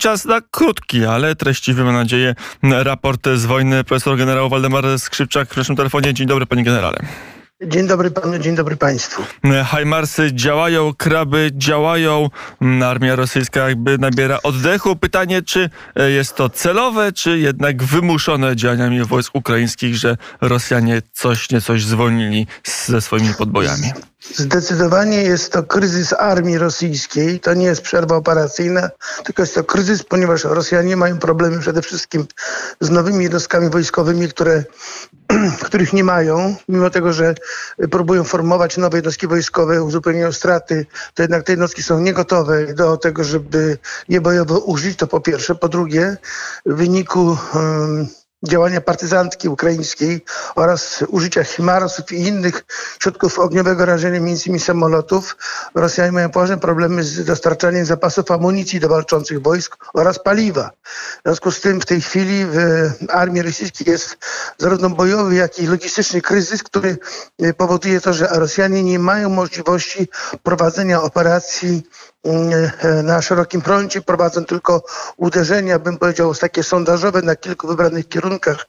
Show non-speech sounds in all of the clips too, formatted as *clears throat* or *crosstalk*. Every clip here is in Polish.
Czas na krótki, ale treściwy, mam nadzieję, raport z wojny. Profesor generał Waldemar Skrzypczak w naszym telefonie. Dzień dobry, panie generale. Dzień dobry panu, dzień dobry państwu. Hajmarsy działają, kraby działają, armia rosyjska jakby nabiera oddechu. Pytanie, czy jest to celowe, czy jednak wymuszone działaniami wojsk ukraińskich, że Rosjanie coś niecoś zwolnili ze swoimi podbojami? Zdecydowanie jest to kryzys armii rosyjskiej. To nie jest przerwa operacyjna, tylko jest to kryzys, ponieważ Rosjanie mają problemy przede wszystkim z nowymi jednostkami wojskowymi, które, *clears throat* których nie mają. Mimo tego, że próbują formować nowe jednostki wojskowe, uzupełniają straty, to jednak te jednostki są niegotowe do tego, żeby je bojowo użyć. To po pierwsze. Po drugie, w wyniku działania partyzantki ukraińskiej oraz użycia chimarsów i innych środków ogniowego rażenia, innymi samolotów, Rosjanie mają poważne problemy z dostarczaniem zapasów amunicji do walczących wojsk oraz paliwa. W związku z tym w tej chwili w armii rosyjskiej jest zarówno bojowy, jak i logistyczny kryzys, który powoduje to, że Rosjanie nie mają możliwości prowadzenia operacji na szerokim froncie, prowadzą tylko uderzenia, bym powiedział, takie sondażowe na kilku wybranych kierunkach.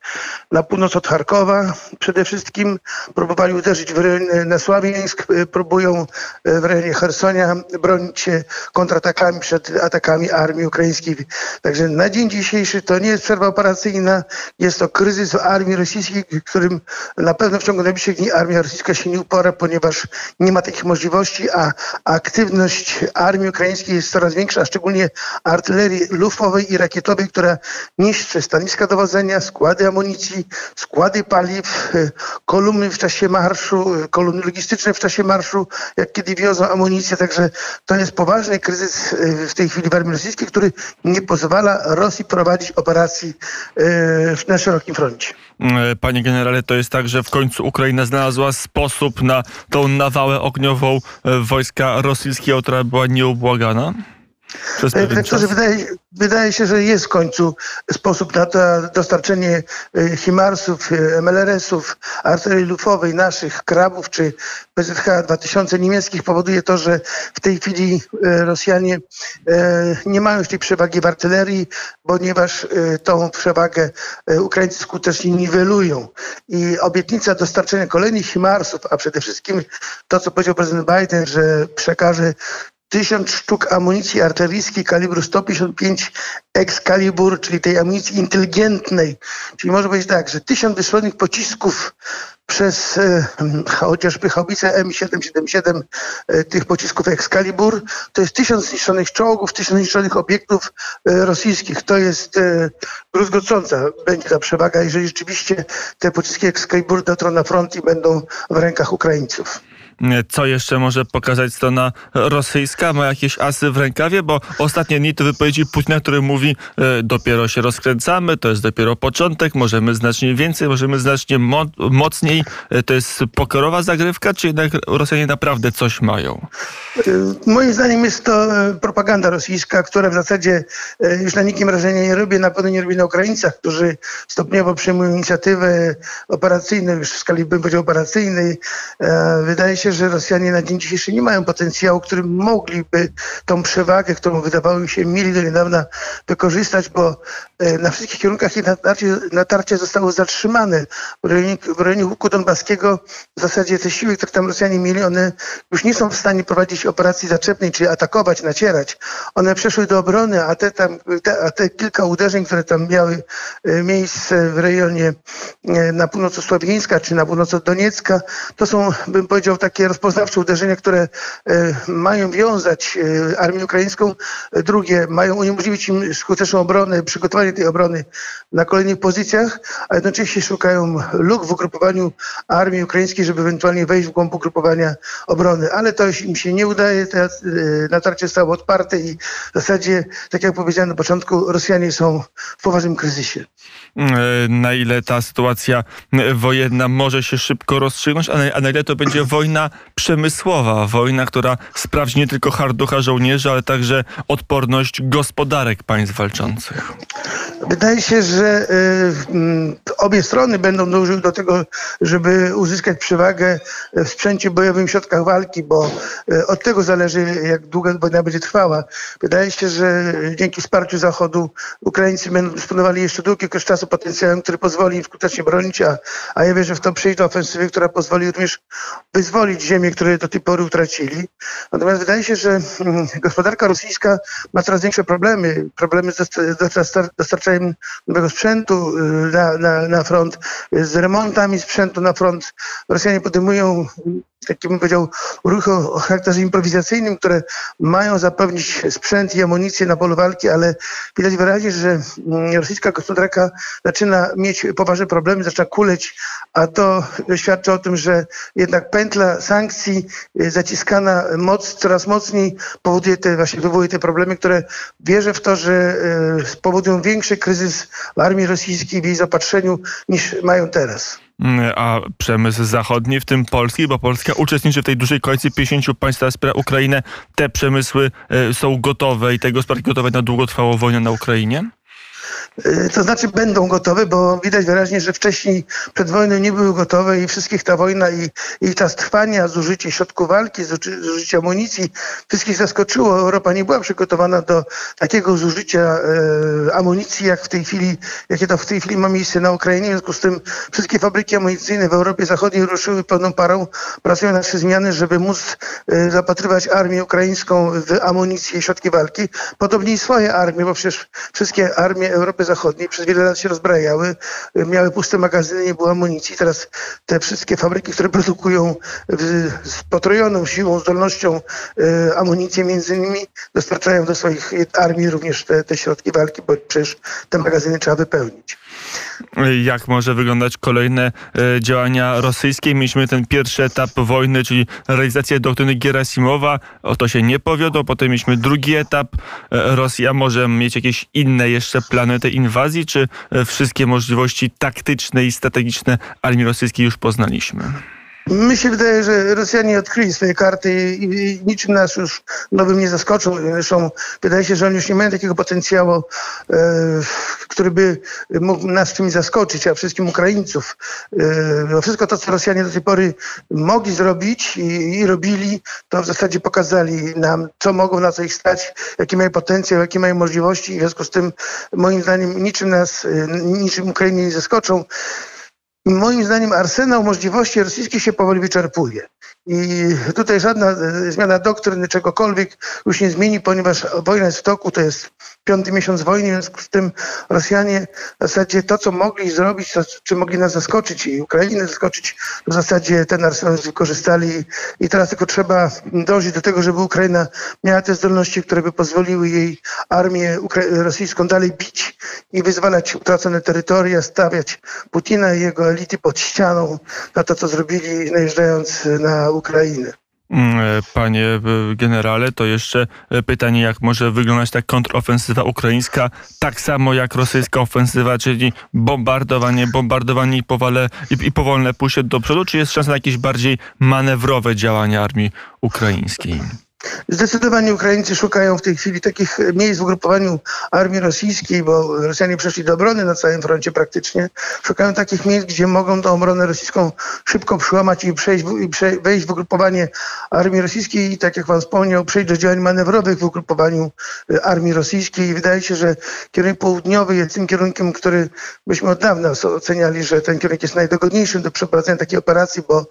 Na północ od Charkowa przede wszystkim próbowali uderzyć w rejon na Sławiańsk, e, próbują e, w rejonie Hersonia bronić się kontratakami przed atakami armii ukraińskiej. Także na dzień dzisiejszy to nie jest przerwa operacyjna, jest to kryzys w armii rosyjskiej, którym na pewno w ciągu najbliższych dni armia rosyjska się nie upora, ponieważ nie ma takich możliwości, a aktywność armii armii ukraińskiej jest coraz większa, szczególnie artylerii lufowej i rakietowej, która niszczy stanowiska dowodzenia, składy amunicji, składy paliw, e, kolumny w czasie marszu, e, kolumny logistyczne w czasie marszu, jak kiedy wiozą amunicję. Także to jest poważny kryzys e, w tej chwili w armii rosyjskiej, który nie pozwala Rosji prowadzić operacji na szerokim froncie. Panie generale, to jest tak, że w końcu Ukraina znalazła sposób na tą nawałę ogniową wojska rosyjskiego, która była nie nieubłagana? Przez Rektorze, wydaje, wydaje się, że jest w końcu sposób na to dostarczenie e, Himarsów, e, MLRS-ów, artylerii lufowej, naszych krabów czy PZH 2000 niemieckich powoduje to, że w tej chwili e, Rosjanie nie mają już tej przewagi w artylerii, ponieważ tą przewagę Ukraińcy skutecznie niwelują. I obietnica dostarczenia kolejnych Himarsów, a przede wszystkim to, co powiedział prezydent Biden, że przekaże tysiąc sztuk amunicji artyleryjskiej kalibru 155 Excalibur, czyli tej amunicji inteligentnej. Czyli może być tak, że tysiąc wysłanych pocisków przez e, chociażby haubice M777 e, tych pocisków Excalibur, to jest tysiąc zniszczonych czołgów, tysiąc zniszczonych obiektów e, rosyjskich. To jest e, będzie ta przewaga, jeżeli rzeczywiście te pociski Excalibur dotrą na front i będą w rękach Ukraińców co jeszcze może pokazać strona rosyjska? Ma jakieś asy w rękawie? Bo ostatnie dni to wypowiedzi Putina, który mówi, e, dopiero się rozkręcamy, to jest dopiero początek, możemy znacznie więcej, możemy znacznie mo mocniej. E, to jest pokorowa zagrywka, czy jednak Rosjanie naprawdę coś mają? E, moim zdaniem jest to propaganda rosyjska, która w zasadzie już na nikim wrażenia nie robi, na pewno nie robi na Ukraińcach, którzy stopniowo przyjmują inicjatywę operacyjną, już w skali bym powiedział operacyjnej. Wydaje się, że Rosjanie na dzień dzisiejszy nie mają potencjału, którym mogliby tą przewagę, którą wydawało mi się mieli do niedawna wykorzystać, bo e, na wszystkich kierunkach natarcie, natarcie zostało zatrzymane. W rejonie, w rejonie Łuku Donbaskiego w zasadzie te siły, które tam Rosjanie mieli, one już nie są w stanie prowadzić operacji zaczepnej, czyli atakować, nacierać. One przeszły do obrony, a te, tam, te, a te kilka uderzeń, które tam miały e, miejsce w rejonie e, na północy Sławieńska czy na północy Doniecka, to są, bym powiedział, takie takie rozpoznawcze uderzenia, które e, mają wiązać e, armię ukraińską, drugie mają uniemożliwić im skuteczną obronę, przygotowanie tej obrony na kolejnych pozycjach, a jednocześnie szukają luk w ugrupowaniu armii ukraińskiej, żeby ewentualnie wejść w głąb ugrupowania obrony. Ale to im się nie udaje, e, natarcie zostało otwarte i w zasadzie, tak jak powiedziałem na początku, Rosjanie są w poważnym kryzysie. Na ile ta sytuacja wojenna może się szybko rozstrzygnąć, a na ile to będzie wojna przemysłowa, wojna, która sprawdzi nie tylko harducha żołnierzy, ale także odporność gospodarek państw walczących. Wydaje się, że y, obie strony będą dążyły do tego, żeby uzyskać przewagę w sprzęcie bojowym, w środkach walki, bo y, od tego zależy, jak długo wojna będzie trwała. Wydaje się, że dzięki wsparciu Zachodu Ukraińcy będą dysponowali jeszcze długiego czasu potencjałem, który pozwoli skutecznie bronić, a, a ja wierzę w to przyjść do ofensywy, która pozwoli również wyzwolić ziemię, które do tej pory utracili. Natomiast wydaje się, że mm, gospodarka rosyjska ma coraz większe problemy. Problemy z dostarczaniem nowego sprzętu y, na, na, na front, z remontami sprzętu na front. Rosjanie podejmują taki bym powiedział, ruchy o charakterze improwizacyjnym, które mają zapewnić sprzęt i amunicję na polu walki, ale widać wyraźnie, że mm, rosyjska gospodarka zaczyna mieć poważne problemy, zaczyna kuleć, a to świadczy o tym, że jednak pętla sankcji y, zaciskana moc coraz mocniej powoduje te, właśnie wywołuje te problemy, które wierzę w to, że y, spowodują większy kryzys w armii rosyjskiej w jej zapatrzeniu niż mają teraz. A przemysł zachodni, w tym polski, bo Polska uczestniczy w tej dużej koalicji 50 państw, wspiera Ukrainę. Te przemysły e, są gotowe i te gospodarki gotowe na długotrwałą wojnę na Ukrainie? Y, to znaczy będą gotowe, bo widać wyraźnie, że wcześniej przed wojną nie były gotowe i wszystkich ta wojna i, i czas trwania, zużycie środków walki, zużycie amunicji, wszystkich zaskoczyło. Europa nie była przygotowana do takiego zużycia e, amunicji, jak w tej chwili, jakie to w tej chwili ma miejsce na Ukrainie. W związku z tym wszystkie fabryki amunicyjne w Europie Zachodniej ruszyły pełną parą, pracują na zmiany, żeby móc e, zapatrywać armię ukraińską w amunicję i środki walki. Podobnie i swoje armie, bo przecież wszystkie armie Europy Zachodniej przez wiele lat się rozbrajały, miały puste magazyny, nie było amunicji. Teraz te wszystkie fabryki, które produkują z potrojoną siłą, zdolnością e, amunicję między innymi, dostarczają do swoich armii również te, te środki walki, bo przecież te magazyny trzeba wypełnić jak może wyglądać kolejne e, działania rosyjskie. Mieliśmy ten pierwszy etap wojny, czyli realizację doktryny Gerasimowa. O to się nie powiodło. Potem mieliśmy drugi etap. E, Rosja może mieć jakieś inne jeszcze plany tej inwazji, czy e, wszystkie możliwości taktyczne i strategiczne armii rosyjskiej już poznaliśmy? Mi się wydaje, że Rosjanie odkryli swoje karty i, niczym nas już nowym nie zaskoczą. Zresztą wydaje się, że oni już nie mają takiego potencjału, e, który by mógł nas czymś zaskoczyć, a wszystkim Ukraińców. E, wszystko to, co Rosjanie do tej pory mogli zrobić i, i, robili, to w zasadzie pokazali nam, co mogą, na co ich stać, jaki mają potencjał, jakie mają możliwości. I w związku z tym, moim zdaniem, niczym nas, e, niczym Ukrainie nie zaskoczą. Moim zdaniem arsenał możliwości rosyjskich się powoli wyczerpuje. I tutaj żadna e, zmiana doktryny, czegokolwiek już nie zmieni, ponieważ wojna jest w toku, to jest piąty miesiąc wojny, w związku z tym Rosjanie w zasadzie to, co mogli zrobić, to, czy mogli nas zaskoczyć i Ukrainę zaskoczyć, w zasadzie ten arsenał wykorzystali. I teraz tylko trzeba dążyć do tego, żeby Ukraina miała te zdolności, które by pozwoliły jej armię rosyjską dalej bić i wyzwalać utracone terytoria, stawiać Putina i jego elity pod ścianą na to, co zrobili najeżdżając na Ukrainę. Mm, e, panie e, generale, to jeszcze e, pytanie, jak może wyglądać ta kontrofensywa ukraińska, tak samo jak rosyjska ofensywa, czyli bombardowanie, bombardowanie i, powale, i, i powolne pójście do przodu, czy jest szansa na jakieś bardziej manewrowe działania armii ukraińskiej? Zdecydowanie Ukraińcy szukają w tej chwili takich miejsc w ugrupowaniu armii rosyjskiej, bo Rosjanie przeszli do obrony na całym froncie praktycznie. Szukają takich miejsc, gdzie mogą tą obronę rosyjską szybko przełamać i, przejść, i prze, wejść w ugrupowanie armii rosyjskiej i tak jak pan wspomniał, przejść do działań manewrowych w ugrupowaniu e, armii rosyjskiej. I wydaje się, że kierunek południowy jest tym kierunkiem, który byśmy od dawna oceniali, że ten kierunek jest najdogodniejszy do przeprowadzenia takiej operacji, bo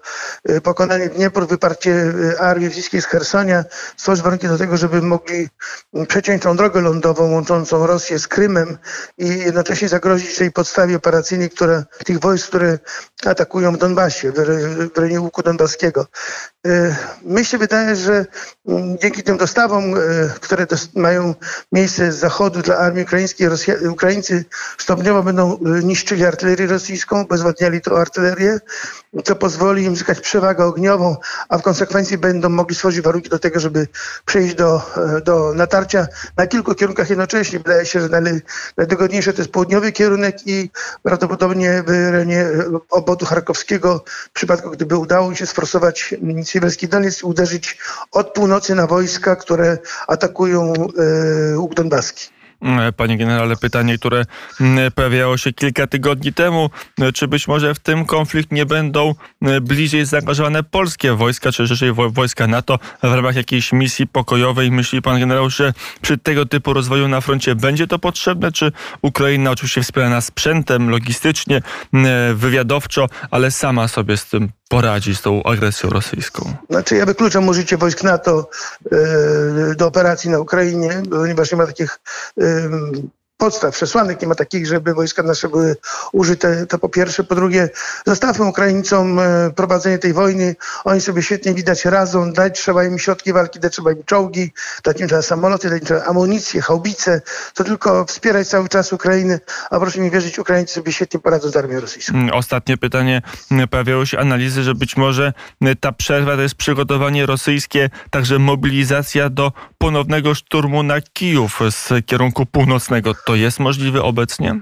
e, pokonanie Dniepru, wyparcie e, armii rosyjskiej z Hersonia stworzyć warunki do tego, żeby mogli przeciąć tą drogę lądową łączącą Rosję z Krymem i jednocześnie zagrozić tej podstawie operacyjnej, która, tych wojsk, które atakują w Donbasie, w rejonie łuku donbaskiego. E, mi się wydaje, że mm, dzięki tym dostawom, e, które mają miejsce z zachodu dla armii ukraińskiej, Ukraińcy stopniowo będą e, niszczyli artylerię rosyjską, bezwładniali tą artylerię, co pozwoli im zyskać przewagę ogniową, a w konsekwencji będą mogli stworzyć warunki do tego, żeby przejść do, do natarcia na kilku kierunkach jednocześnie. Wydaje się, że najdogodniejszy to jest południowy kierunek i prawdopodobnie w rejonie obodu charkowskiego, w przypadku gdyby udało im się sforsować Siewierski Doniec i uderzyć od północy na wojska, które atakują e, łuk Donbaski. E, Panie generale, pytanie, które pojawiało się kilka tygodni temu. E, Czy być może w tym konflikt nie będą bliżej zaangażowane polskie wojska, czy raczej wo- wojska NATO w ramach jakiejś misji pokojowej? Myśli pan generał, że przy tego typu rozwoju na froncie będzie to potrzebne? Czy Ukraina oczywiście wspierana sprzętem, logistycznie, wywiadowczo, ale sama sobie z tym poradzi, z tą agresją rosyjską? Znaczy ja wykluczam użycie wojsk NATO e, do operacji na Ukrainie, ponieważ nie ma takich podstaw, przesłanek nie ma takich, żeby wojska nasze były użyte. To po pierwsze. Po drugie, zostawmy Ukraińcom e, prowadzenie tej wojny. Oni sobie świetnie widać radzą. Dać trzeba im środki walki, dać trzeba im czołgi, dać im trzeba samoloty, dać im trzeba amunicję, haubice. To tylko wspierać cały czas Ukrainę. A proszę mi wierzyć, Ukraińcy sobie świetnie poradzą z armią rosyjską. Mm, Ostatnie pytanie. Pojawiały się analizy, że być może mm, ta przerwa to jest przygotowanie rosyjskie, także mobilizacja do ponownego szturmu na Kijów z kierunku północnego. To jest możliwe obecnie?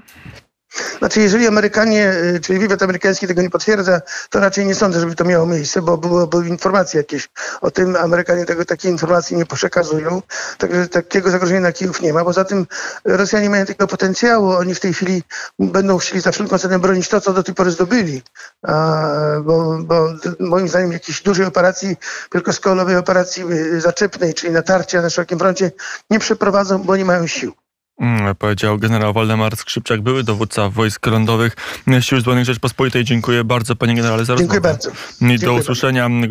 Znaczy, jeżeli Amerykanie, y, czyli wywiad amerykański tego nie potwierdza, to raczej nie sądzę, żeby to miało miejsce, bo były informacje jakieś o tym. Amerykanie tego, takiej informacji nie przekazują. Także takiego zagrożenia na Kijów nie ma. Poza tym Rosjanie mają takiego potencjału. Oni w tej chwili będą chcieli za wszelką cenę bronić to, co do tej pory zdobyli. A, bo, bo moim zdaniem jakiejś dużej operacji, wielkoskalowej operacji y, zaczepnej, czyli natarcia na szerokim froncie, nie przeprowadzą, bo nie mają sił. Mm, Powiedział generał Waldemar Skrzypczak, były dowódca wojsk lądowych Sił Zbrojnych Rzeczpospolitej. Dziękuję bardzo panie generale za Dziękuję rozmowę. bardzo. I do Dziękuję usłyszenia.